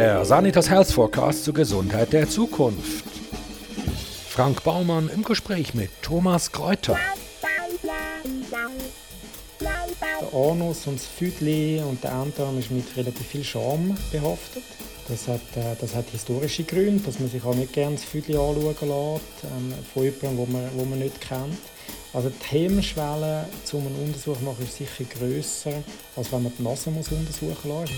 Der Sanitas Health Forecast zur Gesundheit der Zukunft. Frank Baumann im Gespräch mit Thomas Kräuter. Der Anus und das Füdli und der Enddarm ist mit relativ viel Scham behaftet. Das hat, äh, das hat historische Gründe, dass man sich auch nicht gerne das Füdli anschauen lässt, ähm, von jemandem, wo man, wo man nicht kennt. Also die Hemmschwelle, um einen Untersuch zu machen, ist sicher grösser, als wenn man die Nase untersuchen muss.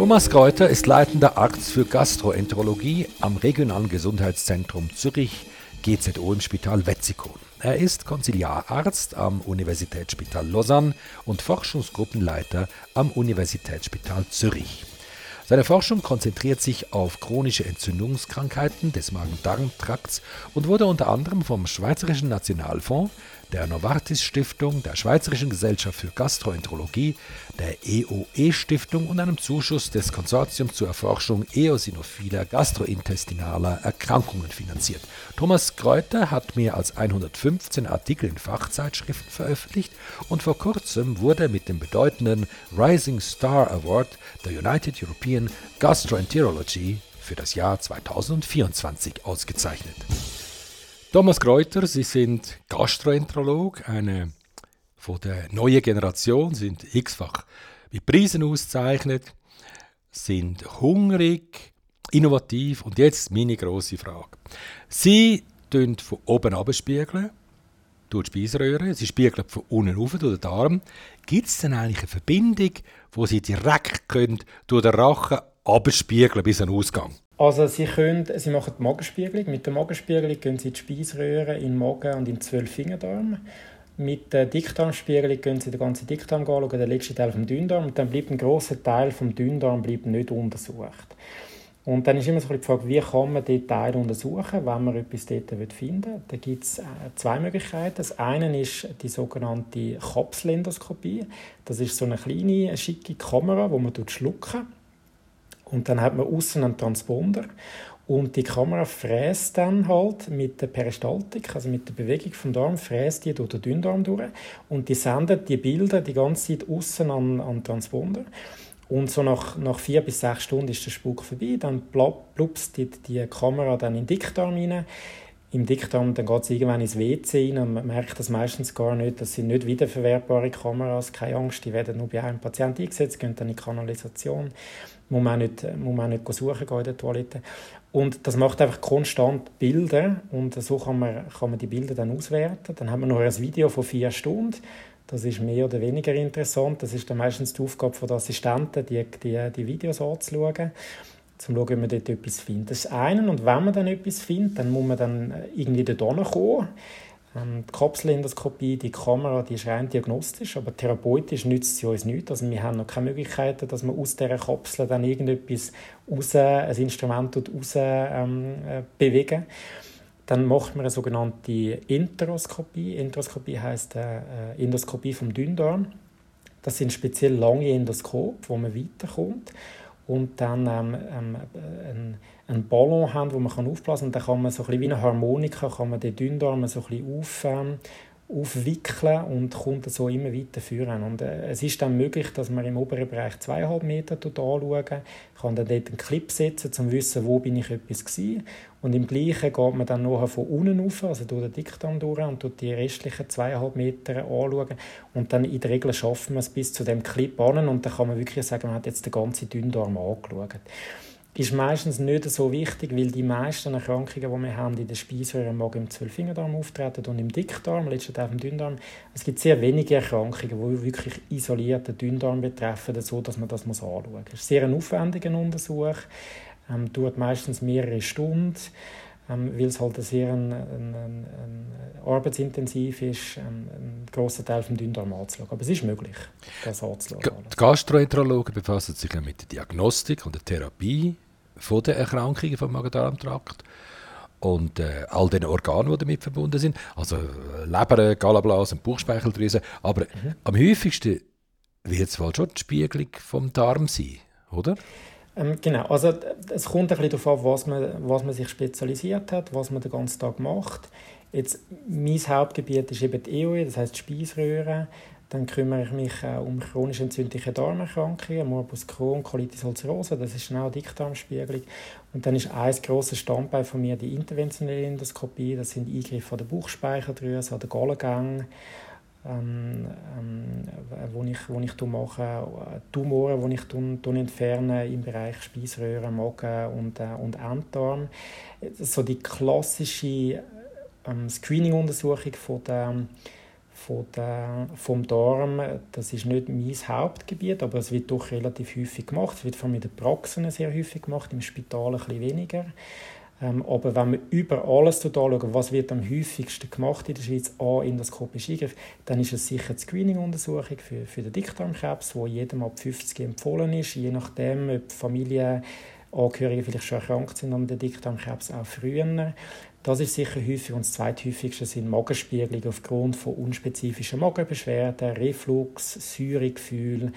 Thomas Kräuter ist leitender Arzt für Gastroenterologie am Regionalen Gesundheitszentrum Zürich, GZO im Spital Wetzikon. Er ist Konziliararzt am Universitätsspital Lausanne und Forschungsgruppenleiter am Universitätsspital Zürich. Seine Forschung konzentriert sich auf chronische Entzündungskrankheiten des Magen-Darm-Trakts und wurde unter anderem vom Schweizerischen Nationalfonds, der Novartis Stiftung, der Schweizerischen Gesellschaft für Gastroenterologie, der EOE Stiftung und einem Zuschuss des Konsortiums zur Erforschung eosinophiler gastrointestinaler Erkrankungen finanziert. Thomas Kräuter hat mehr als 115 Artikel in Fachzeitschriften veröffentlicht und vor kurzem wurde mit dem bedeutenden Rising Star Award der United European Gastroenterology für das Jahr 2024 ausgezeichnet. Thomas Kräuter, Sie sind Gastroenterolog, eine von der neuen Generation, sind x-fach mit Preisen ausgezeichnet, sind hungrig, innovativ und jetzt meine große Frage. Sie spiegeln von oben abspiegeln durch die Speiseröhre, sie spiegeln von unten auf durch den Darm. Gibt es denn eigentlich eine Verbindung, wo Sie direkt können durch den Rachen abspiegeln bis an den Ausgang? Also sie, können, sie machen die Magenspiegelung. Mit der Magenspiegelung gehen sie die Speiseröhre, in den Magen und in den Zwölffingerdarm. Mit der Dickdarmspiegelung gehen sie den ganzen Dickdarm anschauen, den letzten Teil vom Dünndarm. Und dann bleibt ein grosser Teil vom Dünndarm nicht untersucht. Und dann ist immer so die Frage, wie kann man diesen Teil untersuchen, wenn man etwas dort finden will. Da gibt es äh, zwei Möglichkeiten. Das eine ist die sogenannte Kapselendoskopie. Das ist so eine kleine, schicke Kamera, wo man schlucken und dann hat man außen einen Transponder und die Kamera fräst dann halt mit der Peristaltik, also mit der Bewegung vom Darm, fräst die durch den Dünndarm durch und die sendet die Bilder die ganze Zeit außen an, an den Transponder. Und so nach, nach vier bis sechs Stunden ist der Spuk vorbei, dann plupst die, die Kamera dann in den Dickdarm rein. Im Dickdarm dann geht es irgendwann ins WC rein und man merkt das meistens gar nicht. Das sind nicht wiederverwertbare Kameras, keine Angst, die werden nur bei einem Patienten eingesetzt, gehen dann in die Kanalisation muss man auch nicht, muss man auch nicht suchen gehen in der Toilette. Und das macht einfach konstant Bilder und so kann man, kann man die Bilder dann auswerten. Dann haben wir noch ein Video von vier Stunden. Das ist mehr oder weniger interessant. Das ist dann meistens die Aufgabe der Assistenten, die, die, die Videos anzuschauen, zum schauen, ob man dort etwas findet. Das ist eine. Und wenn man dann etwas findet, dann muss man dann irgendwie dort kommen. Ähm, die Kapselendoskopie, die Kamera, die ist rein diagnostisch, aber therapeutisch nützt sie uns nichts. Also wir haben noch keine Möglichkeiten, dass man aus dieser Kapsel dann irgendetwas raus, ein Instrument raus ähm, äh, bewegen. Dann macht man eine sogenannte Enteroskopie. Enteroskopie heisst äh, äh, Endoskopie vom Dünndarm. Das sind speziell lange Endoskope, wo man weiterkommt und dann ähm, ähm, ein einen Ballon haben, wo man aufblasen kann. Und dann kann man so ein bisschen wie eine Harmonika kann man den Dünndarm so ein bisschen auf, ähm, aufwickeln und kommt so immer weiter führen. Und äh, es ist dann möglich, dass man im oberen Bereich zweieinhalb Meter anschauen kann, kann dann dort einen Clip setzen, um zu wissen, wo bin ich etwas gewesen. Und im Gleichen geht man dann nachher von unten auf, also durch den Dickdarm durch und durch die restlichen zweieinhalb Meter anschauen. Und dann in der Regel schaffen wir es bis zu dem Clip an und dann kann man wirklich sagen, man hat jetzt den ganzen Dünndarm angeschaut ist meistens nicht so wichtig, weil die meisten Erkrankungen, die wir haben, in der Speiseröhre mag im Zwölffingerdarm auftreten und im Dickdarm, letztendlich auch im Dünndarm. Es gibt sehr wenige Erkrankungen, die wirklich isoliert den Dünndarm betreffen, so dass man das anschauen muss. Es ist sehr ein aufwendiger Untersuch, ähm, dauert meistens mehrere Stunden, ähm, weil es halt sehr ein, ein, ein, ein arbeitsintensiv ist, einen, einen grossen Teil vom Dünndarm anzuschauen. Aber es ist möglich, das anzuschauen. Die Gastroenterologen befassen sich ja mit der Diagnostik und der Therapie von den Erkrankungen vom Magen-Darm-Trakt und äh, all den Organen, die damit verbunden sind, also äh, Leber, Gallenblase und Bauchspeicheldrüse. Aber mhm. am häufigsten wird es wohl schon die Spiegelung vom Darm sein, oder? Ähm, genau, also es kommt ein bisschen darauf an, was man, was man sich spezialisiert hat, was man den ganzen Tag macht. Jetzt, mein Hauptgebiet ist eben die EOE, das heißt Speiseröhre. Dann kümmere ich mich auch um chronisch entzündliche Darmerkrankungen, Morbus Crohn, Colitis ulcerosa, das ist genau Dickdarmspiegelung. Und dann ist ein grosses Standbein von mir die interventionelle Endoskopie, das sind Eingriffe an der Bauchspeicheldrüse, an der Gallengang, ähm, ähm, wo ich, wo ich mache, Tumoren, die ich tun, tun entferne im Bereich Speiseröhre, Magen und, äh, und Enddarm. So die klassische ähm, Screening-Untersuchung von der, von der, vom Darm, das ist nicht mein Hauptgebiet, aber es wird doch relativ häufig gemacht. Es wird vor allem in den Praxen sehr häufig gemacht, im Spital ein bisschen weniger. Ähm, aber wenn wir über alles anschauen, was wird am häufigsten gemacht in der Schweiz an endoskopischen Eingriff, dann ist es sicher die Screening-Untersuchung für, für den Dickdarmkrebs, wo jedem ab 50 empfohlen ist, je nachdem, ob Familienangehörige vielleicht schon erkrankt sind an den Dickdarmkrebs auch früher. Das ist sicher häufig und das zweithäufigste sind Magenspiegelungen aufgrund von unspezifischen Magenbeschwerden, Reflux, Säuregefühl.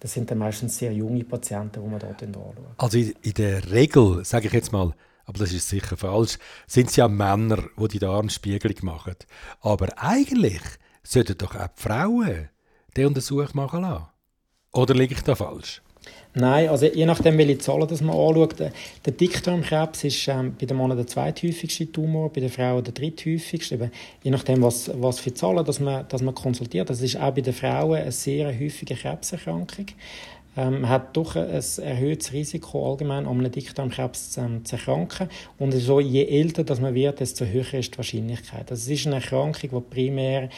Das sind dann meistens sehr junge Patienten, die man dort anschauen. Also in der Regel, sage ich jetzt mal, aber das ist sicher falsch, sind es ja Männer, die die Darmspiegelung machen. Aber eigentlich sollten doch auch die Frauen den Untersuch machen lassen. Oder liege ich da falsch? Nein, also je nachdem, welche Zahlen das man anschaut. Der Dickdarmkrebs ist ähm, bei den Männern der zweithäufigste Tumor, bei den Frauen der dritthäufigste. Eben, je nachdem, was, was für Zahlen dass man, dass man konsultiert. Das ist auch bei den Frauen eine sehr häufige Krebserkrankung. Ähm, hat doch ein erhöhtes Risiko allgemein, an einem Dickdarmkrebs ähm, zu erkranken. Und so, je älter dass man wird, desto höher ist die Wahrscheinlichkeit. Also es ist eine Erkrankung, die primär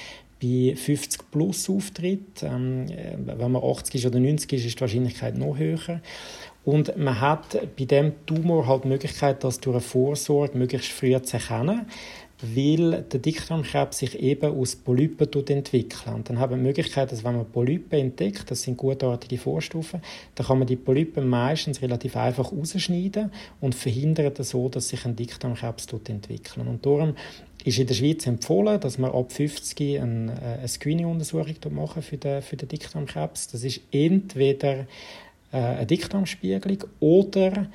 bei 50 plus auftritt. Ähm, äh, wenn man 80 ist oder 90 ist, ist die Wahrscheinlichkeit noch höher. Und man hat bei dem Tumor halt die Möglichkeit, das durch eine Vorsorge möglichst früh zu erkennen weil der Dickdarmkrebs sich eben aus Polypen entwickelt. Und dann haben wir die Möglichkeit, dass wenn man Polypen entdeckt, das sind gutartige Vorstufen, dann kann man die Polypen meistens relativ einfach rausschneiden und verhindern so, dass sich ein Dickdarmkrebs entwickelt. Und darum ist in der Schweiz empfohlen, dass man ab 50 eine, äh, eine Screening-Untersuchung machen für den, für den Dickdarmkrebs. Das ist entweder äh, eine Dickdarmspiegelung oder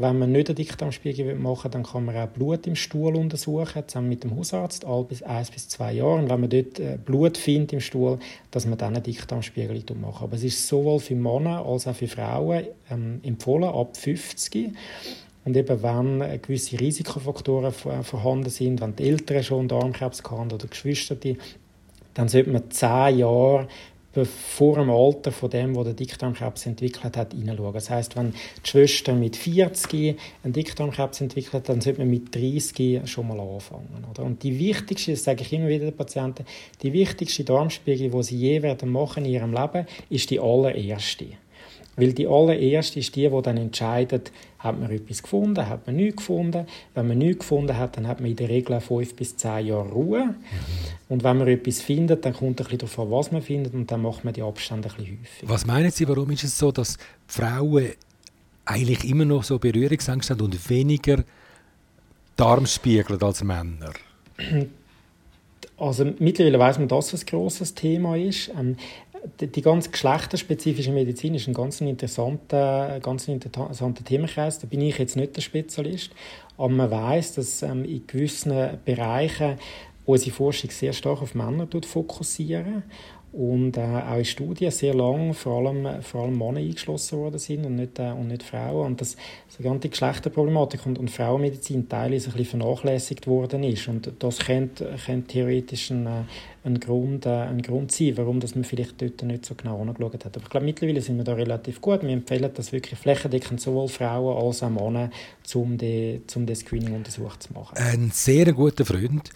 wenn man nicht eine Dickdarmspiegel machen will, dann kann man auch Blut im Stuhl untersuchen, zusammen mit dem Hausarzt, all bis eins bis zwei Jahre. Und wenn man dort äh, Blut findet im Stuhl, dass man dann eine Dickdarmspiegelung machen. Aber es ist sowohl für Männer als auch für Frauen ähm, empfohlen, ab 50. Und eben, wenn gewisse Risikofaktoren vorhanden sind, wenn die Eltern schon Darmkrebs haben oder Geschwister, dann sollte man zehn Jahre vor dem Alter von dem, wo der Dickdarmkrebs entwickelt hat, hineinschauen. Das heißt, wenn die Schwester mit 40 einen Dickdarmkrebs entwickelt, dann sollte man mit 30 schon mal anfangen. Oder? Und die wichtigste, das sage ich immer wieder den Patienten, die wichtigste Darmspiegel, die sie je werden machen in ihrem Leben, ist die allererste. Weil die allererste ist die, die dann entscheidet, hat man etwas gefunden, hat man nichts gefunden. Wenn man nichts gefunden hat, dann hat man in der Regel fünf bis zehn Jahre Ruhe. Mhm. Und wenn man etwas findet, dann kommt ein bisschen darauf an, was man findet und dann macht man die Abstände ein bisschen häufig. Was meinen Sie, warum ist es so, dass Frauen eigentlich immer noch so Berührungsängste haben und weniger Darm spiegeln als Männer? Also mittlerweile weiß man, dass das ein grosses Thema ist. Ähm, die ganz geschlechterspezifische Medizin ist ein ganz interessanter, ganz interessanter Themenkreis. Da bin ich jetzt nicht der Spezialist, aber man weiß, dass ähm, in gewissen Bereichen unsere Forschung sehr stark auf Männer fokussieren und äh, auch in Studien sehr lange vor allem, vor allem Männer eingeschlossen worden sind und nicht, äh, und nicht Frauen. Und das, die ganze Geschlechterproblematik und, und Frauenmedizin teilweise ein bisschen vernachlässigt worden ist. Und das könnte, könnte theoretisch ein, äh, ein, Grund, äh, ein Grund sein, warum das man vielleicht dort nicht so genau angeschaut hat. Aber ich glaube, mittlerweile sind wir da relativ gut. Wir empfehlen das wirklich flächendeckend sowohl Frauen als auch Männer, um den, um den Screening-Untersuch zu machen. Ein sehr guter Freund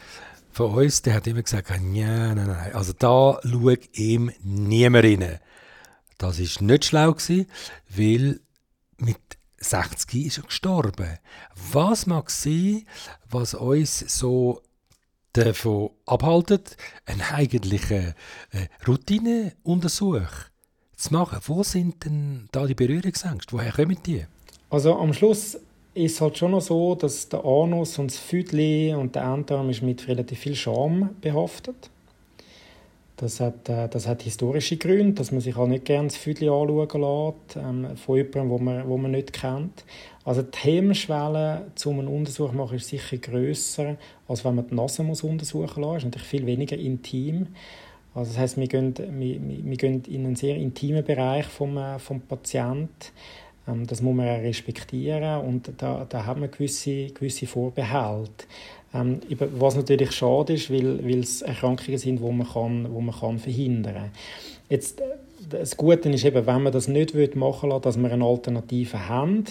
von uns, der hat immer gesagt, ja, nein, nein, also da schaut ihm niemand rein. Das war nicht schlau, gewesen, weil mit 60 ist er gestorben. Was mag sein, was uns so davon abhaltet, einen eigentlichen äh, Routineuntersuch zu machen? Wo sind denn da die Berührungsängste? Woher kommen die? Also am Schluss ist halt schon noch so, dass der Anus und das Füdli und der Enddarm ist mit relativ viel Scham behaftet. Das hat, äh, das hat historische Gründe, dass man sich auch nicht gerne das Füdli anschauen lässt, ähm, von jemandem, wo man, wo man nicht kennt. Also die Hemmschwelle, um einen Untersuch zu machen, ist sicher grösser, als wenn man die Nase muss untersuchen muss. Das ist natürlich viel weniger intim. Also das heißt, wir gehen, wir, wir gehen in einen sehr intimen Bereich vom, äh, vom Patienten. Ähm, das muss man respektieren und da, da haben wir gewisse, gewisse Vorbehalte. Ähm, was natürlich schade ist, weil, weil es Erkrankungen sind, die man, kann, wo man kann verhindern kann. Jetzt, äh, das Gute ist eben, wenn man das nicht machen will, dass wir eine Alternative haben.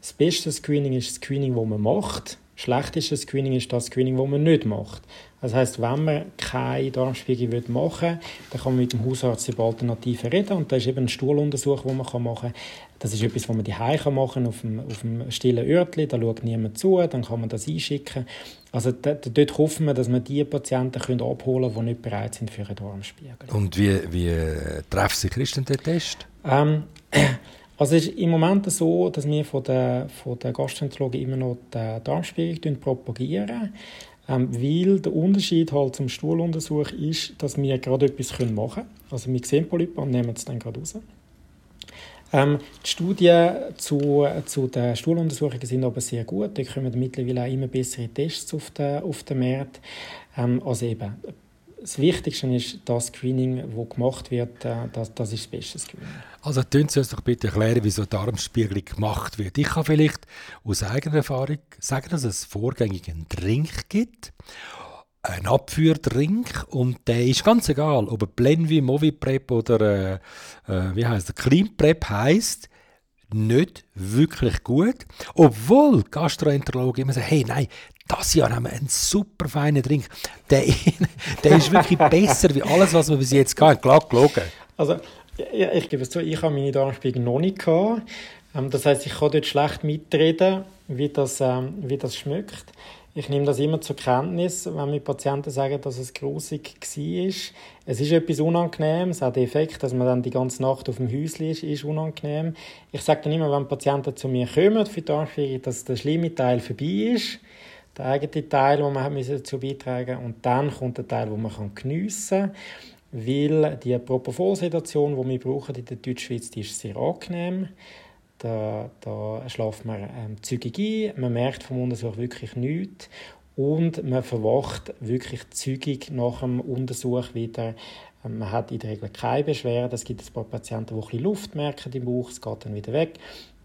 Das beste Screening ist das Screening, das man macht. Das schlechteste Screening ist das Screening, das man nicht macht. Das heißt, wenn man keine Darmspiegel machen will, dann kann man mit dem Hausarzt über Alternativen reden und da ist eben ein Stuhluntersuch, den man machen kann. Das ist etwas, was man die machen kann auf dem, auf dem stillen Örtli, da schaut niemand zu, dann kann man das einschicken. Also dort hoffen wir, dass wir die Patienten können abholen können, die nicht bereit sind für einen Darmspiegel. Und wie, wie treffsicher ist denn der Test? Ähm, also es ist im Moment so, dass wir von der, von der Gastroenterologie immer noch den Darmspiegel propagieren ähm, weil der Unterschied halt zum Stuhluntersuch ist, dass wir gerade etwas machen können. Also wir sehen Polypen und nehmen es dann gerade raus. Ähm, die Studien zu, zu den Stuhluntersuchungen sind aber sehr gut. Da kommen mittlerweile auch immer bessere Tests auf den, auf den Markt. Ähm, also eben, das Wichtigste ist das Screening, das gemacht wird, äh, das, das ist das beste Screening. Also tun Sie uns doch bitte erklären, wieso Darmspiegelung gemacht wird. Ich kann vielleicht aus eigener Erfahrung sagen, dass es vorgängig einen Drink gibt, einen Abführdrink und der ist ganz egal, ob er Plenvi, Moviprep oder äh, äh, wie heißt der Clean Prep heißt nicht wirklich gut, obwohl Gastroenterologen immer sagen, hey, nein, das Jahr haben wir einen super feinen Drink. Der, der ist wirklich besser wie alles, was wir bis jetzt hatten. Klar, gelogen. Also, ja, ich gebe es zu, ich habe meine Darmspiegel noch nicht gehabt. Ähm, das heißt, ich kann dort schlecht mitreden, wie das, ähm, wie das schmeckt. Ich nehme das immer zur Kenntnis, wenn mir Patienten sagen, dass es grusig war. Es ist etwas Unangenehmes, auch der Effekt, dass man dann die ganze Nacht auf dem Häuschen ist, ist unangenehm. Ich sage dann immer, wenn Patienten zu mir kommen für die Darmspiegelung, dass der schlimme Teil vorbei ist der eigene Teil, den man dazu beitragen musste. Und dann kommt der Teil, den man geniessen kann, weil die Propofol-Sedation, die wir brauchen in der Deutschschweiz, die ist sehr angenehm. Da, da schläft man ähm, zügig ein, man merkt vom Untersuch wirklich nichts und man verwacht wirklich zügig nach dem Untersuch wieder. Ähm, man hat in der Regel keine Beschwerden. Es gibt ein paar Patienten, die ein bisschen Luft merken im Bauch, es geht dann wieder weg.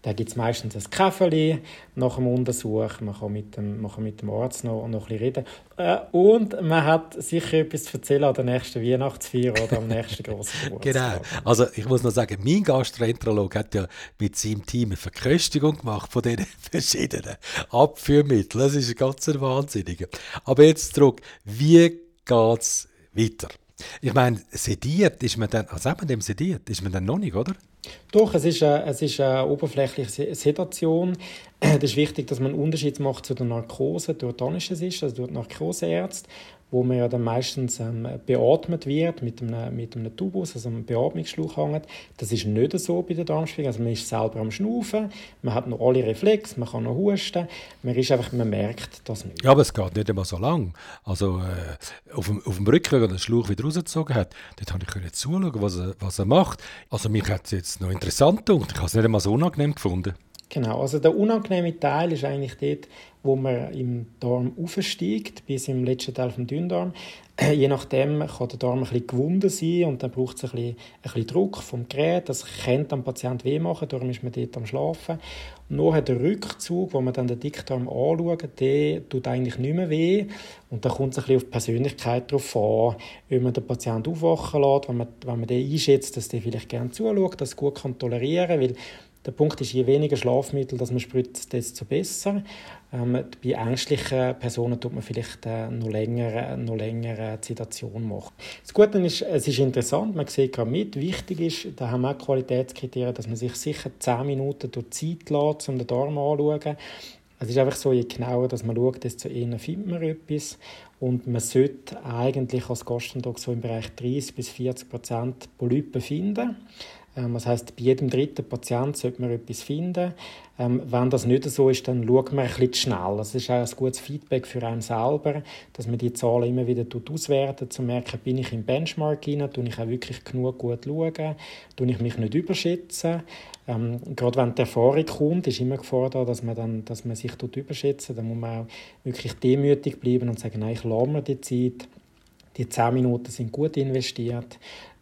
Da gibt es meistens ein Kaffee nach dem Untersuch. Man kann mit dem, man kann mit dem Arzt noch, noch ein bisschen reden. Äh, und man hat sicher etwas zu erzählen an der nächsten Weihnachtsfeier oder am nächsten grossen Geburtstag. genau. Also ich muss noch sagen, mein Gastroenterolog hat ja mit seinem Team eine Verköstigung gemacht von diesen verschiedenen Abführmitteln. Das ist ganz wahnsinnig. Aber jetzt zurück, wie geht es weiter? Ich meine, sediert ist man dann, also eben dem sediert, ist man dann noch nicht, oder? Doch, es ist, eine, es ist eine oberflächliche Sedation. Es ist wichtig, dass man einen Unterschied macht zu der Narkose durch Anästhesist, also durch Narkoseärzte wo man ja dann meistens ähm, beatmet wird mit einem, mit einem Tubus, also einem Beatmungsschlauch hängt. Das ist nicht so bei der Darmspiegelung. Also man ist selber am Schnaufen, man hat noch alle Reflexe, man kann noch husten, man ist einfach, man merkt das nicht. Ja, aber es geht nicht immer so lang. Also äh, auf, dem, auf dem Rücken, wenn er den Schlauch wieder rausgezogen hat, dort habe ich zuschauen, was er, was er macht. Also mich hat es jetzt noch interessant und ich habe es nicht einmal so unangenehm gefunden. Genau, also der unangenehme Teil ist eigentlich dort, wo man im Darm aufsteigt, bis im letzten Teil vom Dünndarm. Je nachdem kann der Darm ein bisschen gewunden sein und dann braucht es ein bisschen, ein bisschen Druck vom Gerät. Das könnte am Patient weh machen, darum ist man dort am Schlafen. Hat der Rückzug, wo man dann den Dickdarm anschaut, der tut eigentlich nicht mehr weh. Und da kommt es ein bisschen auf die Persönlichkeit drauf an, ob man den Patienten aufwachen lässt, wenn man, wenn man den einschätzt, dass der vielleicht gerne zuschaut, das gut kann tolerieren kann, weil der Punkt ist, je weniger Schlafmittel das man spritzt, desto besser. Ähm, bei ängstlichen Personen tut man vielleicht äh, noch länger, noch länger Sedation machen. Das Gute ist, es ist interessant, man sieht gerade mit. Wichtig ist, da haben wir auch Qualitätskriterien, dass man sich sicher 10 Minuten durch Zeit lässt, um den Darm anzuschauen. Es ist einfach so, je genauer dass man schaut, desto eher findet man etwas. Und man sollte eigentlich als Gastendog so im Bereich 30 bis 40 Prozent Polypen finden. Ähm, das heißt, bei jedem dritten Patient sollte man etwas finden. Ähm, wenn das nicht so ist, dann schaut man ein bisschen schnell. Das ist auch ein gutes Feedback für einen selber, dass man die Zahlen immer wieder auswertet, um zu merken, bin ich im Benchmark rein, tue ich auch wirklich genug gut schauen, tue ich mich nicht überschätzen. Ähm, gerade wenn die Erfahrung kommt, ist immer gefordert, dass man, dann, dass man sich überschätzen Dann muss man auch wirklich demütig bleiben und sagen, nein, ich lasse mir die Zeit die 10 Minuten sind gut investiert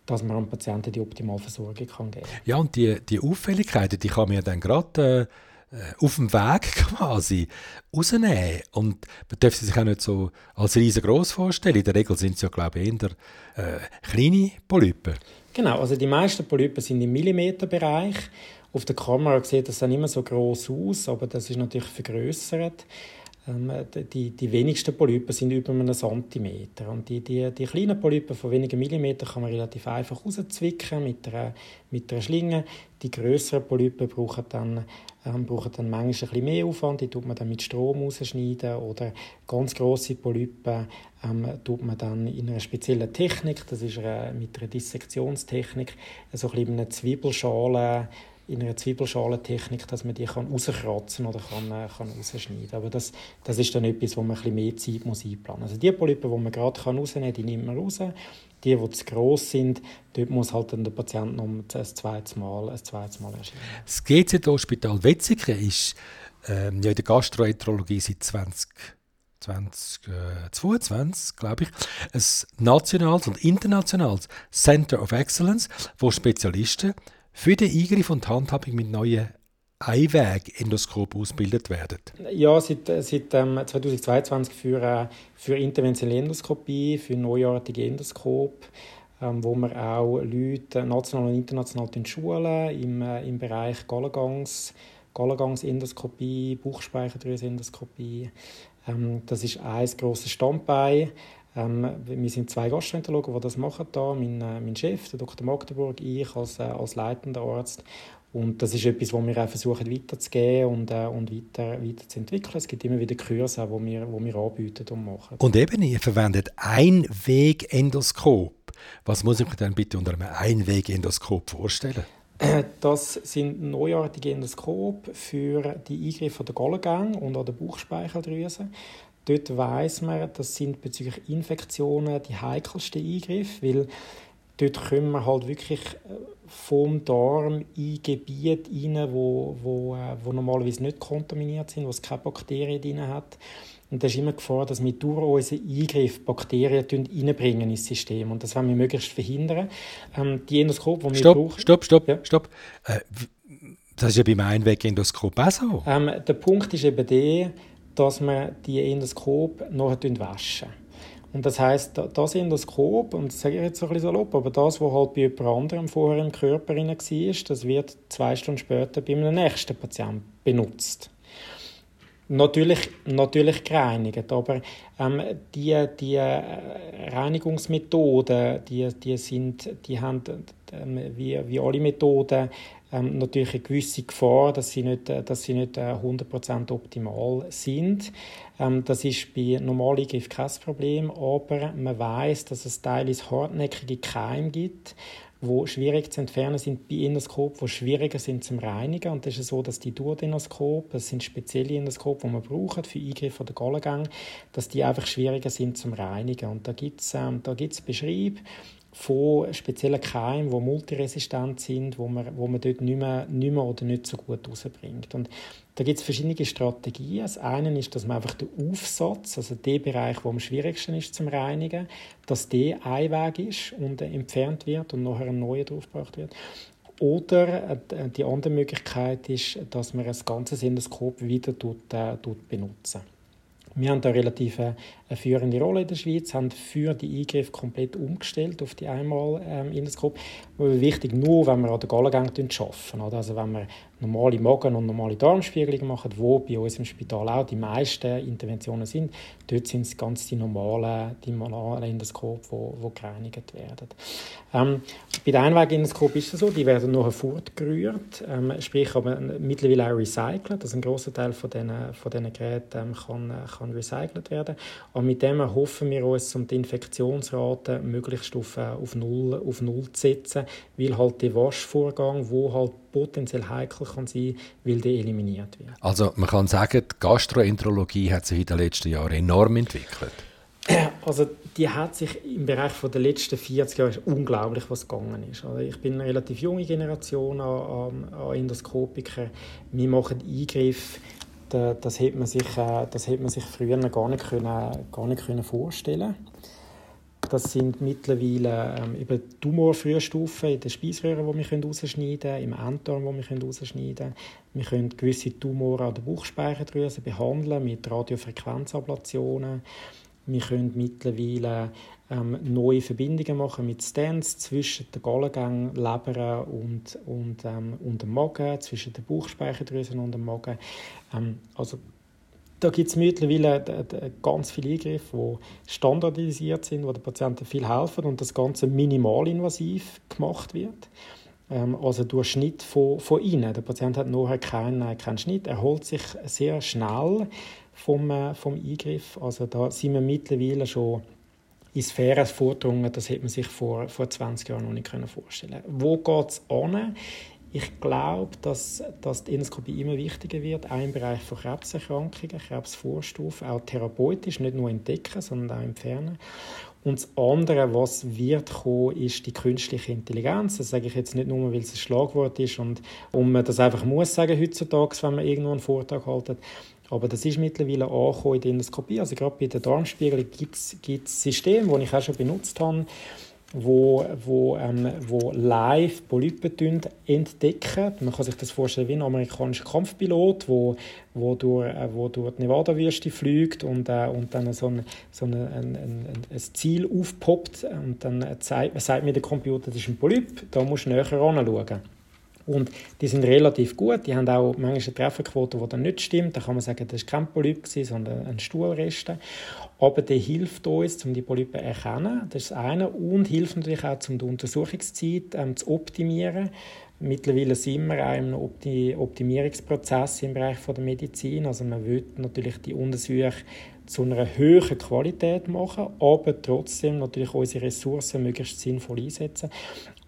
dass man dem Patienten die optimale Versorgung kann geben kann. Ja, und die, die Auffälligkeiten, die kann man ja dann gerade äh, auf dem Weg quasi rausnehmen. Und man darf sie sich auch nicht so als riesengroß vorstellen. In der Regel sind es ja, glaube ich, eher äh, kleine Polypen. Genau, also die meisten Polypen sind im Millimeterbereich. Auf der Kamera sieht das dann immer so groß aus, aber das ist natürlich vergrößert. Ähm, die, die wenigsten Polypen sind über einen Zentimeter. Und die, die, die kleinen Polypen von wenigen Millimeter kann man relativ einfach rauszwicken mit einer, mit einer Schlinge. Die größeren Polypen brauchen dann, ähm, brauchen dann manchmal ein bisschen mehr Aufwand. Die tut man dann mit Strom rausschneiden. Oder ganz grosse Polypen ähm, tut man dann in einer speziellen Technik, das ist eine, mit einer Dissektionstechnik, so ein bisschen in einer Zwiebelschale in einer Zwiebelschalentechnik, dass man die kann rauskratzen oder kann, äh, kann rausschneiden Aber das, das ist dann etwas, wo man ein bisschen mehr Zeit muss einplanen muss. Also die Polypen, die man gerade rausnehmen kann, die nimmt man raus. Die, die zu gross sind, dort muss halt dann der Patient noch ein zweites Mal, ein zweites Mal erscheinen. Das GZ-Hospital Wetzikon ist ähm, ja in der Gastroenterologie seit 20 2022, glaube ich, ein nationales und internationales Center of Excellence, wo Spezialisten für den Eingriff und Handhabung mit neuen Einweg-Endoskop ausgebildet werden? Ja, seit, seit ähm, 2022 für, äh, für interventionelle Endoskopie, für neuartige Endoskop, ähm, wo wir auch Leute national und international schulen im, äh, im Bereich Gallengangs, Gallengangs-Endoskopie, Bauchspeicheldrüsenendoskopie. Ähm, das ist ein grosses Standbein. Ähm, wir sind zwei Gastroenterologen, die das machen da. Mein, äh, mein Chef, der Dr. Magdeburg, ich als, äh, als leitender Arzt. Und das ist etwas, was wir auch versuchen weiterzugeben und, äh, und weiter, weiterzuentwickeln. Es gibt immer wieder Kurse, die wir, die wir anbieten und machen. Und eben, ihr verwendet Einwegendoskop. Was muss ich mir dann bitte unter einem Einwegendoskop vorstellen? Das sind neuartige Endoskope für die Eingriffe der Gallengang und an der Bauchspeicheldrüse. Dort weiß man, das sind bezüglich Infektionen die heikelsten Eingriffe, weil dort können wir halt wirklich äh, vom Darm in Gebiete rein, wo, wo, äh, wo normalerweise nicht kontaminiert sind, wo es keine Bakterien drin hat. Und da ist immer die Gefahr, dass wir durch unseren Eingriff Bakterien reinbringen ins System. Und das wollen wir möglichst verhindern. Ähm, die Endoskope, die wir stopp, brauchen... Stopp, stopp, ja. stopp. Äh, das ist ja beim Einwegendoskop auch so. Ähm, der Punkt ist eben der, dass wir die Endoskop nachher waschen. Und das heißt, das Endoskop, und das sage ich jetzt ein bisschen salopp, aber das, was halt bei jemand anderem vorher im Körper war, das wird zwei Stunden später bei einem nächsten Patienten benutzt. Natürlich, natürlich gereinigt, aber ähm, die, die äh, Reinigungsmethoden, die, die, sind, die haben ähm, wie, wie alle Methoden ähm, natürlich eine gewisse Gefahr, dass sie nicht, äh, dass sie nicht äh, 100% optimal sind. Ähm, das ist bei normalen Eingriff kein Problem, aber man weiß, dass es teilweise hartnäckige Keime gibt, wo schwierig zu entfernen sind bei Endoskop, wo schwieriger sind zum Reinigen. Und das ist so, dass die Duodenoskop, das sind spezielle Endoskope, die man braucht für Eingriffe der Gallengang, dass die einfach schwieriger sind zum Reinigen. Und da gibt es ähm, Beschriebe, von speziellen Keimen, die multiresistent sind, wo man, wo man dort nicht mehr, nicht mehr oder nicht so gut rausbringt. Und da gibt es verschiedene Strategien. Das eine ist, dass man einfach den Aufsatz, also der Bereich, wo am schwierigsten ist zum Reinigen, dass der ein Weg ist und entfernt wird und nachher ein neuer draufgebracht wird. Oder äh, die andere Möglichkeit ist, dass man das ganze Endoskop wieder tut, äh. Wir haben da relativ eine, führende Rolle in der Schweiz, haben für die Eingriffe komplett umgestellt auf die einmal ähm. Wichtig nur, wenn wir an der Gallengang arbeiten. Oder? Also wenn wir normale Magen- und normale Darmspiegelungen machen, wo bei uns im Spital auch die meisten Interventionen sind. Dort sind es ganz die normalen, die normalen Endoskope, die, die gereinigt werden. Ähm, bei den Einwegendoskopen ist es so, die werden nur fortgerührt, ähm, sprich aber mittlerweile auch recycelt. Also ein großer Teil von diesen, von Geräten ähm, kann, kann recycelt werden. Und mit dem hoffen wir uns, um die Infektionsrate möglichst auf, äh, auf, null, auf null zu setzen, weil halt der Waschvorgang, wo halt potenziell heikel kann sein, weil der eliminiert wird. Also man kann sagen, die Gastroenterologie hat sich in den letzten Jahren enorm entwickelt. Also die hat sich im Bereich der letzten 40 Jahre unglaublich was gegangen ist. Also ich bin eine relativ junge Generation an, an Endoskopikern. Wir machen Eingriffe, das hätte man sich, äh, das hätte man sich früher gar nicht, können, gar nicht können vorstellen Das sind mittlerweile ähm, über Tumorfrühstufen in den Speiseröhren, die wir rausschneiden können, im Enddarm, die wir rausschneiden können. Wir können gewisse Tumore an der Bauchspeicheldrüse behandeln mit Radiofrequenzablationen. Wir können mittlerweile ähm, neue Verbindungen machen mit Stents zwischen den Gallengängen, Leber und, und, ähm, und dem Magen, zwischen den Bauchspeicheldrüsen und dem Magen. Ähm, also da gibt es mittlerweile ganz viele Eingriffe, die standardisiert sind, wo den Patienten viel helfen und das Ganze minimalinvasiv gemacht wird. Ähm, also durch Schnitt von, von innen. Der Patient hat nachher keinen, keinen Schnitt, er holt sich sehr schnell vom, äh, vom Eingriff. Also da sind wir mittlerweile schon in Sphären vorgedrungen, das hätte man sich vor, vor 20 Jahren noch nicht vorstellen. Wo geht es an? Ich glaube, dass, dass die Endoskopie immer wichtiger wird, auch im Bereich von Krebserkrankungen, Krebsvorstufen, auch therapeutisch, nicht nur entdecken, sondern auch entfernen. Und das andere, was wird kommen, ist die künstliche Intelligenz. Das sage ich jetzt nicht nur, weil es ein Schlagwort ist und, und man das einfach muss sagen heutzutage, wenn man irgendwo einen Vortrag haltet. Aber das ist mittlerweile angekommen in der Endoskopie. Also gerade bei der Darmspiegelung gibt es Systeme, die ich auch schon benutzt habe, wo, wo, ähm, wo live Polypen entdecken. Man kann sich das vorstellen wie ein amerikanischer Kampfpilot, wo, wo, durch, äh, wo durch die Nevada-Wüste fliegt und, äh, und dann so, ein, so ein, ein, ein, ein Ziel aufpoppt und dann zeigt, sagt mir der Computer, das ist ein Polyp, da musst du näher anschauen. Und die sind relativ gut. Die haben auch manchmal eine Trefferquote, die dann nicht stimmt. Da kann man sagen, das war kein Polyp, sondern ein Stuhlreste. Aber der hilft uns, um die Polypen zu erkennen. Das ist das eine. Und hilft natürlich auch, um die Untersuchungszeit ähm, zu optimieren. Mittlerweile sind wir auch einem Optimierungsprozess im Bereich der Medizin. Also man will natürlich die Untersuchung zu einer höheren Qualität machen, aber trotzdem natürlich unsere Ressourcen möglichst sinnvoll einsetzen.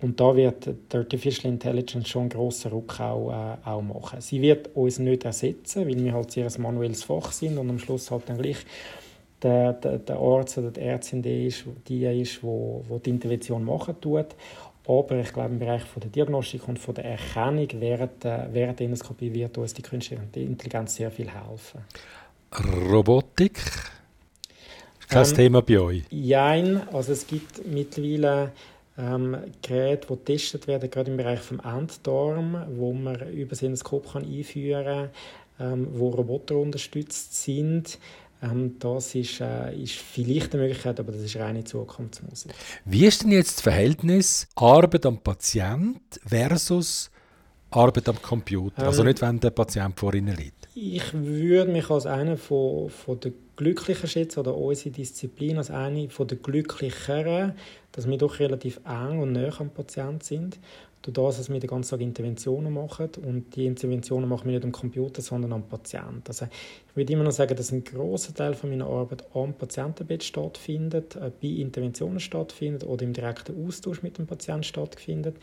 Und da wird die Artificial Intelligence schon einen grossen Ruck auch, äh, auch machen. Sie wird uns nicht ersetzen, weil wir halt sehr ein manuelles Fach sind und am Schluss halt dann gleich der, der, der Arzt oder die Ärztin die ist, die, ist wo, wo die Intervention machen tut. Aber ich glaube, im Bereich von der Diagnostik und von der Erkennung während, während der Endoskopie wird uns die künstliche Intelligenz sehr viel helfen. Robotik? Kein ähm, Thema bei euch? Nein, also es gibt mittlerweile ähm, Geräte, die getestet werden, gerade im Bereich des Enddarm, wo man über das Endoskop kann einführen kann, ähm, wo Roboter unterstützt sind. Ähm, das ist, äh, ist vielleicht eine Möglichkeit, aber das ist reine Zukunftsmusik. Wie ist denn jetzt das Verhältnis Arbeit am Patient versus Arbeit am Computer? Also ähm, also nicht, wenn der Patient vor Ihnen liegt. Ich würde mich als einer von, von der Glücklichen schätzen oder unsere Disziplin als eine von der Glücklicheren, dass wir doch relativ eng und näher am Patienten sind. Durch das, dass wir den ganzen Tag Interventionen machen und die Interventionen machen wir nicht am Computer, sondern am Patienten. Also ich würde immer noch sagen, dass ein großer Teil von meiner Arbeit am Patientenbett stattfindet, äh, bei Interventionen stattfindet oder im direkten Austausch mit dem Patienten stattfindet.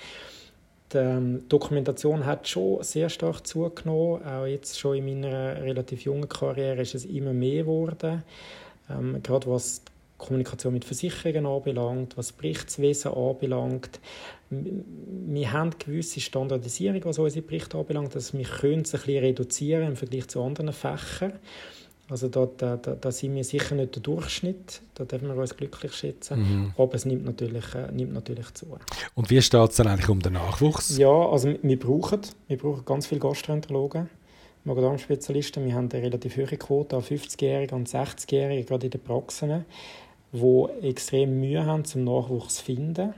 Die ähm, Dokumentation hat schon sehr stark zugenommen. Auch jetzt schon in meiner relativ jungen Karriere ist es immer mehr geworden. Ähm, gerade was die Kommunikation mit Versicherungen anbelangt, was Berichtswesen anbelangt. Wir haben gewisse Standardisierung, was unsere Berichte anbelangt. Also wir können es ein bisschen reduzieren im Vergleich zu anderen Fächern. Also da, da, da, sind wir sicher nicht der Durchschnitt, da dürfen wir uns glücklich schätzen, mhm. aber es nimmt natürlich, äh, nimmt natürlich zu. Und wie steht es dann eigentlich um den Nachwuchs? Ja, also wir brauchen, wir brauchen ganz viele Gastroenterologen, Magen-Darm-Spezialisten. Wir haben eine relativ hohe Quote an 50-Jährigen und 60-Jährigen, gerade in den Praxen, die extrem Mühe haben, zum Nachwuchs zu finden.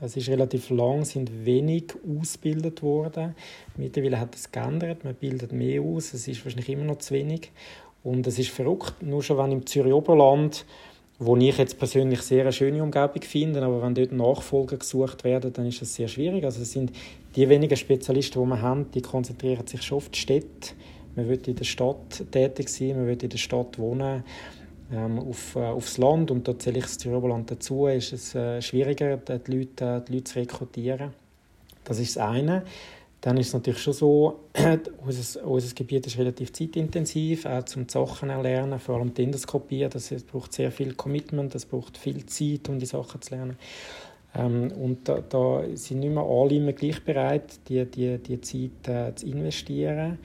Es ist relativ lang, sind wenig ausgebildet worden. Mittlerweile hat es geändert, man bildet mehr aus, es ist wahrscheinlich immer noch zu wenig. Und es ist verrückt, nur schon wenn im Zürich Oberland, wo ich jetzt persönlich sehr eine schöne Umgebung finde, aber wenn dort Nachfolger gesucht werden, dann ist das sehr schwierig. Also es sind die wenigen Spezialisten, die wir haben, die konzentrieren sich schon auf die Städte. Man will in der Stadt tätig sein, man will in der Stadt wohnen. Ähm, auf, äh, aufs Land, und da zähle ich das Oberland dazu, ist es äh, schwieriger, die Leute, die Leute zu rekrutieren. Das ist das eine. Dann ist es natürlich schon so, unser, unser Gebiet ist relativ zeitintensiv, auch zum Sachen erlernen, vor allem die Endoskopie. Das, braucht sehr viel Commitment, das braucht viel Zeit, um die Sachen zu lernen. Ähm, und da, da, sind nicht mehr alle immer gleich bereit, die, die, die Zeit äh, zu investieren.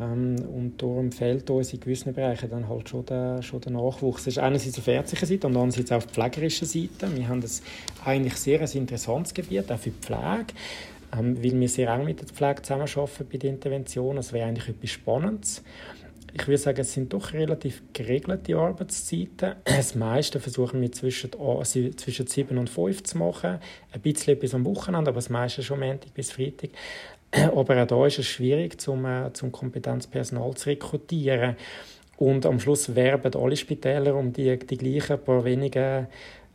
Ähm, und darum fehlt uns in gewissen Bereichen dann halt schon der, schon der Nachwuchs. Das ist einerseits auf der ärztlichen Seite und andererseits auf der pflegerischen Seite. Wir haben das eigentlich sehr ein interessantes Gebiet, auch für die Pflege, ähm, weil wir sehr eng mit der Pflege zusammenarbeiten bei den Interventionen. Das wäre eigentlich etwas Spannendes. Ich würde sagen, es sind doch relativ geregelte Arbeitszeiten. Das meiste versuchen wir zwischen, zwischen 7 und 5 zu machen. Ein bisschen bis am Wochenende, aber das meiste schon Montag bis Freitag. Aber auch da ist es schwierig, zum, äh, zum Kompetenzpersonal zu rekrutieren. Und am Schluss werben alle Spitäler um die, die gleichen paar wenige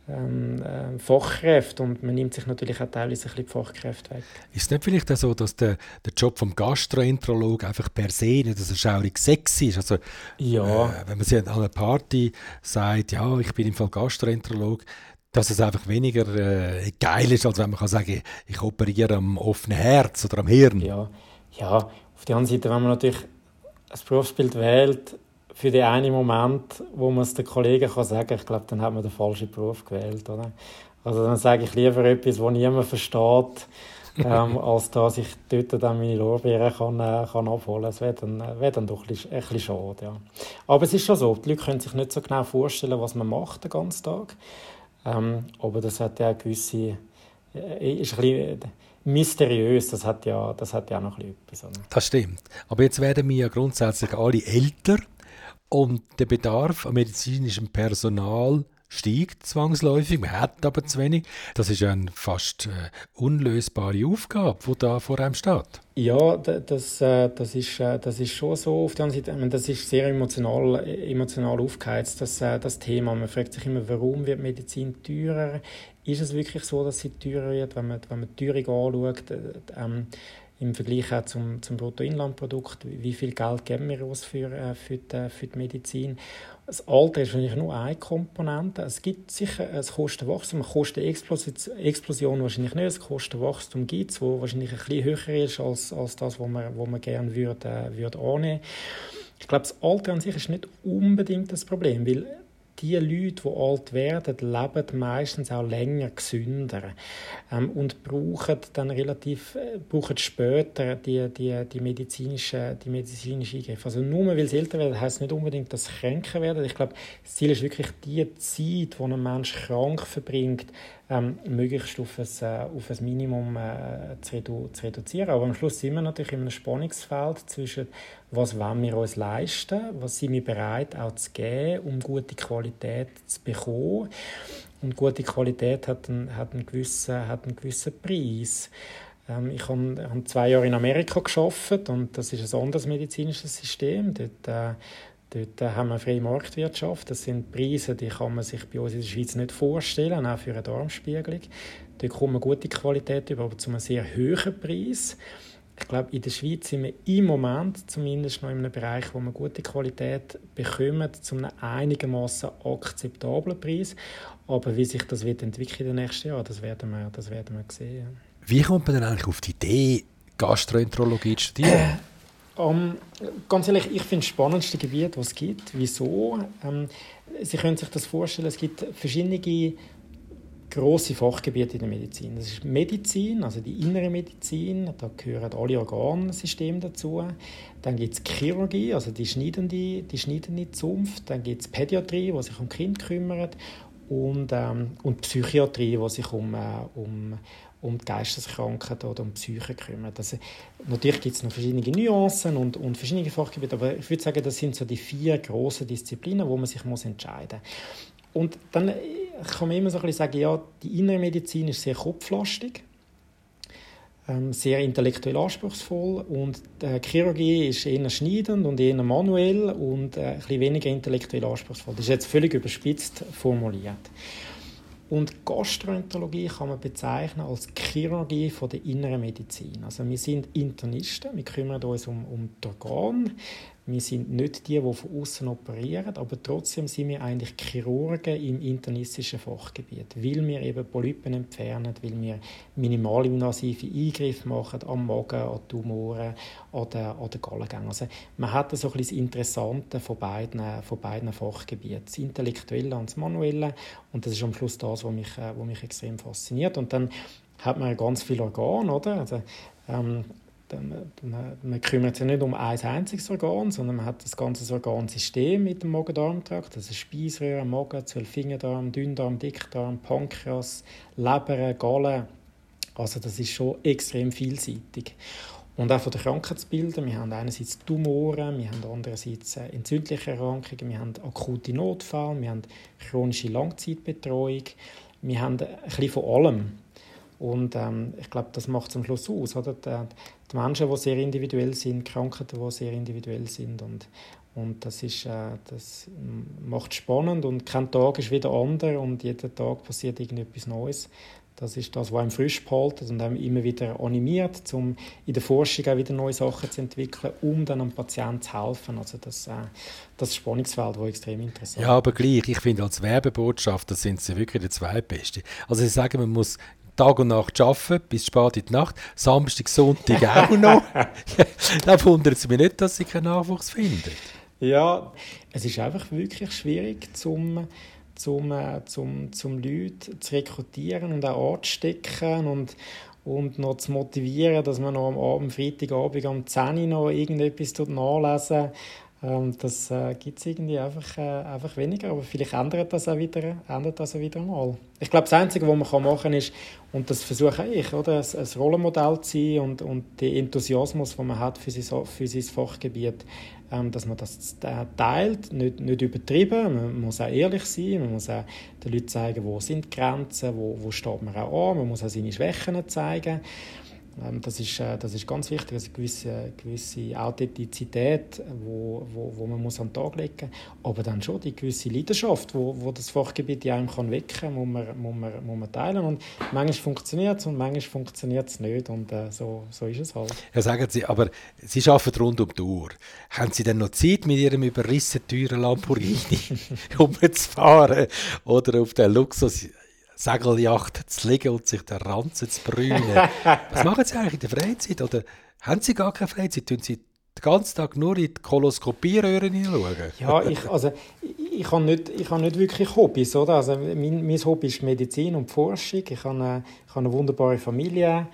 ähm, äh, Fachkräfte und man nimmt sich natürlich auch teilweise ein bisschen die Fachkräfte weg. Ist es nicht vielleicht auch so, dass der, der Job vom Gastroenterolog einfach per se nicht so schaurig sexy ist? Also, ja. Äh, wenn man sich an einer Party sagt, ja, ich bin im Fall Gastroenterolog, dass es einfach weniger äh, geil ist, als wenn man kann sagen ich operiere am offenen Herz oder am Hirn. Ja, ja. auf der anderen Seite, wenn man natürlich ein Berufsbild wählt, für den einen Moment, wo man es den Kollegen kann sagen kann, ich glaube, dann hat man den falschen Beruf gewählt. Oder? Also dann sage ich lieber etwas, das niemand versteht, ähm, als dass ich dort dann meine Lorbeeren kann, äh, kann abholen kann. Das wäre dann, äh, wär dann doch ein bisschen, ein bisschen schade. Ja. Aber es ist schon so, die Leute können sich nicht so genau vorstellen, was man macht den ganzen Tag. Ähm, aber das hat ja eine gewisse... Äh, ist ein bisschen, mysteriös, das hat ja, das hat ja noch etwas. Oder? Das stimmt. Aber jetzt werden wir ja grundsätzlich alle älter. Und der Bedarf an medizinischem Personal steigt zwangsläufig, man hat aber zu wenig. Das ist eine fast äh, unlösbare Aufgabe, die da vor einem steht. Ja, das, äh, das, ist, äh, das ist schon so. Auf der anderen Seite, meine, das ist sehr emotional, emotional aufgeheizt, das, das Thema. Man fragt sich immer, warum wird Medizin teurer? Ist es wirklich so, dass sie teurer wird, wenn man, wenn man die Teuerung anschaut? Äh, ähm, im Vergleich auch zum, zum Bruttoinlandprodukt, wie viel Geld geben wir aus für, äh, für, die, für die Medizin. Das Alter ist wahrscheinlich nur eine Komponente. Es gibt sicher ein Kostenwachstum, eine Kostenexplosion wahrscheinlich nicht. Ein Kostenwachstum gibt es, das wahrscheinlich ein bisschen höher ist als, als das, was man, was man gerne würde, äh, würde annehmen Ich glaube, das Alter an sich ist nicht unbedingt das Problem, weil die Leute, die alt werden, leben meistens auch länger gesünder ähm, und brauchen dann relativ äh, brauchen später die, die, die, medizinische, die medizinische Eingriffe. Also nur weil sie älter werden, heisst nicht unbedingt, dass sie kränker werden. Ich glaube, das Ziel ist wirklich die Zeit, die ein Mensch krank verbringt, ähm, möglichst auf ein, äh, auf ein Minimum äh, zu, redu zu, reduzieren. Aber am Schluss sind wir natürlich in einem Spannungsfeld zwischen, was wollen wir uns leisten, was sind wir bereit auch zu geben, um gute Qualität zu bekommen. Und gute Qualität hat einen, hat einen, gewissen, hat einen gewissen Preis. Ähm, ich habe, habe zwei Jahre in Amerika geschafft und das ist ein anderes medizinisches System. Dort, äh, Dort äh, haben wir freie Marktwirtschaft. Das sind Preise, die kann man sich bei uns in der Schweiz nicht vorstellen, auch für eine Darmspiegelung. Dort kommt man gute Qualität über, aber zu einem sehr hohen Preis. Ich glaube, in der Schweiz sind wir im Moment zumindest noch in einem Bereich, wo man gute Qualität bekommt, zu einem einigermaßen akzeptablen Preis. Aber wie sich das wird entwickeln in den nächsten Jahren, das werden wir, das werden wir sehen. Wie kommt man denn eigentlich auf die Idee, Gastroenterologie zu studieren? Um, ganz ehrlich, ich finde das spannendste Gebiet, was es gibt. Wieso? Ähm, Sie können sich das vorstellen, es gibt verschiedene große Fachgebiete in der Medizin. Das ist Medizin, also die innere Medizin, da gehören alle Organsysteme dazu. Dann gibt es Chirurgie, also die schneidende, die schneidende Zunft. Dann gibt es Pädiatrie, die sich um Kind kümmert. Und, ähm, und Psychiatrie, die sich um, äh, um um die Geisteskrankheiten oder um die Psyche kümmert. Also, natürlich gibt es noch verschiedene Nuancen und, und verschiedene Fachgebiete, aber ich würde sagen, das sind so die vier grossen Disziplinen, wo man sich muss entscheiden muss. Und dann kann man immer so ein bisschen sagen, ja, die innere Medizin ist sehr kopflastig, ähm, sehr intellektuell anspruchsvoll und die Chirurgie ist eher schneidend und eher manuell und äh, ein bisschen weniger intellektuell anspruchsvoll. Das ist jetzt völlig überspitzt formuliert. Und Gastroenterologie kann man bezeichnen als Chirurgie von der inneren Medizin. Also wir sind Internisten, wir kümmern uns um, um die Organe, wir sind nicht die, die von außen operieren, aber trotzdem sind wir eigentlich Chirurgen im internistischen Fachgebiet, weil wir eben Polypen entfernen, weil wir minimalinvasive Eingriffe machen am Magen, an Tumoren, an den, an den Gallengängen. Also man hat so ein das Interessante von beiden, von beiden Fachgebieten, das Intellektuelle und das Manuelle und das ist am Schluss das, was mich, was mich extrem fasziniert. Und dann hat man ganz viele Organe, oder? Also, ähm, man, man kümmert sich nicht um ein einziges Organ, sondern man hat das ganze Organsystem mit dem Magen-Darm-Trakt. Ist Speiseröhre, Magen, Zwölffingerdarm, Dünndarm, Dickdarm, Pankreas, Leber, Galle. Also das ist schon extrem vielseitig. Und auch von den Krankheitsbildern. Wir haben einerseits Tumoren, wir haben andererseits äh, entzündliche Erkrankungen, wir haben akute Notfälle, wir haben chronische Langzeitbetreuung, wir haben ein bisschen von allem. Und ähm, ich glaube, das macht am Schluss aus. Oder? Die, die, Menschen, die sehr individuell sind, Krankheiten, die sehr individuell sind. Und, und das, ist, äh, das macht spannend und kein Tag ist wieder anders und jeden Tag passiert irgendetwas Neues. Das ist das, was einem frisch behaltet und einem immer wieder animiert, um in der Forschung auch wieder neue Sachen zu entwickeln, um dann am Patienten zu helfen. Also das, äh, das Spannungsfeld, das extrem interessant ist. Ja, aber gleich, ich finde als Werbebotschafter sind sie wirklich die zwei Besten. Also ich sage, man muss Tag und Nacht arbeiten, bis spät in die Nacht, Samstag, Sonntag auch noch. da wundert es mich nicht, dass sie keinen Nachwuchs finden. Ja, es ist einfach wirklich schwierig, zum, zum, äh, zum, zum Leute zu rekrutieren und auch anzustecken und, und noch zu motivieren, dass man noch am Abend, Freitagabend um 10 Uhr noch irgendetwas nachlesen das äh, gibt es irgendwie einfach, äh, einfach weniger, aber vielleicht ändert das auch wieder, ändert das auch wieder mal. Ich glaube, das Einzige, was man machen kann, ist, und das versuche ich, oder, ein, ein Rollenmodell zu sein und, und den Enthusiasmus, den man hat für sein, für sein Fachgebiet, ähm, dass man das äh, teilt, nicht, nicht übertrieben, man muss auch ehrlich sein, man muss auch den Leuten zeigen, wo sind die Grenzen, wo, wo steht man auch an, man muss auch seine Schwächen zeigen. Ähm, das ist, äh, das ist ganz wichtig, also eine gewisse, gewisse Authentizität, wo, wo, wo man muss an den Tag legen muss, aber dann schon die gewisse Leidenschaft, wo, wo das Fachgebiet in einem kann wecken kann, muss man, muss, man, muss man teilen und manchmal funktioniert es und manchmal funktioniert es nicht und äh, so, so ist es halt. Ja, sagen Sie, aber Sie arbeiten rund um die Uhr. Haben Sie denn noch Zeit mit Ihrem überrissen teuren Lamborghini umzufahren oder auf den Luxus Segelyacht zu liegen und sich den Ranzen zu brünen. Was machen Sie eigentlich in der Freizeit? Oder haben Sie gar keine Freizeit? Tun Sie den ganzen Tag nur in die Koloskopieröhren hineinschauen? Ja, ich, also, ich, ich habe nicht, ich habe nicht wirklich Hobbys. Oder? Also, mein, mein Hobby ist Medizin und Forschung. Ich habe eine, ich habe eine wunderbare Familie.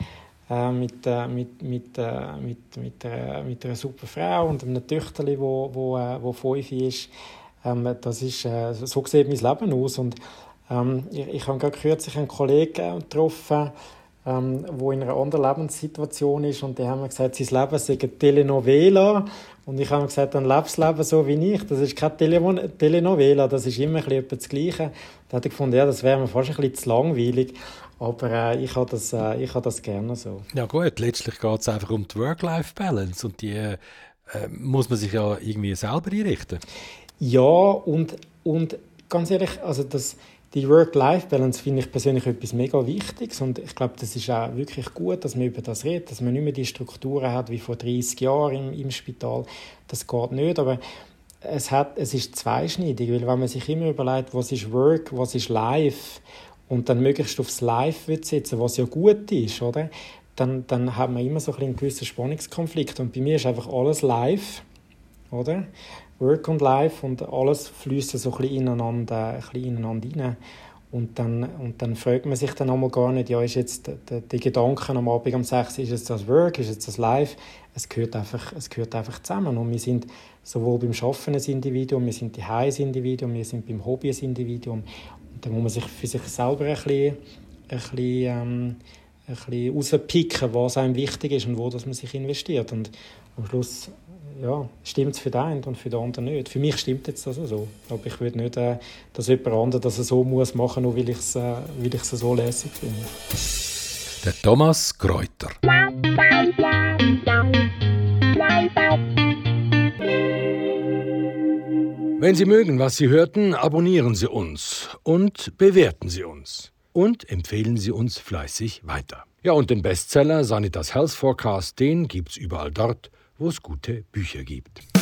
Äh, mit, äh, mit, mit, äh, mit, mit, einer, mit einer super Frau und einem Töchterchen, wo, wo, äh, wo fünf ist. Ähm, das ist äh, so sieht mein Leben aus. Und ähm, ich, ich habe gerade kürzlich einen Kollegen getroffen, ähm, wo in einer anderen Lebenssituation ist und die haben mir gesagt, sein Leben sei eine Telenovela und ich habe gesagt, dann lebst das Leben so wie ich, das ist keine Tele Telenovela, das ist immer ein bisschen das Gleiche. Da hat ich gefunden, ja, das wäre mir fast ein bisschen zu langweilig, aber äh, ich habe das, äh, ich habe das gerne so. Ja gut, letztlich geht es einfach um die Work-Life-Balance und die äh, muss man sich ja irgendwie selber einrichten. Ja, und, und ganz ehrlich, also das die Work-Life-Balance finde ich persönlich etwas mega Wichtiges und ich glaube, das ist auch wirklich gut, dass man über das redet, dass man nicht mehr die Strukturen hat wie vor 30 Jahren im, im Spital. Das geht nicht, aber es, hat, es ist zweischneidig, weil wenn man sich immer überlegt, was ist Work, was ist Life und dann möglichst aufs Life setzen, was ja gut ist, oder? Dann, dann hat man immer so ein einen gewissen Spannungskonflikt und bei mir ist einfach alles live, oder? Work und Life und alles fließt so ein bisschen ineinander, ein bisschen ineinander rein. Und dann, und dann fragt man sich dann einmal gar nicht, ja, ist jetzt der, der Gedanken am Abend um 6 ist es das Work, ist es das Life? Es gehört einfach, es gehört einfach zusammen. Und wir sind sowohl beim Schaffen ein Individuum, wir sind die ein Individuum, wir sind beim Hobby ein Individuum. Und dann muss man sich für sich selber ein bisschen, ein bisschen, ähm, ein bisschen rauspicken, was einem wichtig ist und wo dass man sich investiert. Und am Schluss ja, stimmt es für den einen und für den anderen nicht. Für mich stimmt jetzt das so. Aber ich würde nicht, äh, dass jemand anderes das so muss machen, nur weil ich es äh, weil so lässig finde. Der Thomas Kräuter. Wenn Sie mögen, was Sie hörten, abonnieren Sie uns und bewerten Sie uns. Und empfehlen Sie uns fleißig weiter. Ja, und den Bestseller Sanitas Health Forecast, den gibt's überall dort, wo es gute Bücher gibt.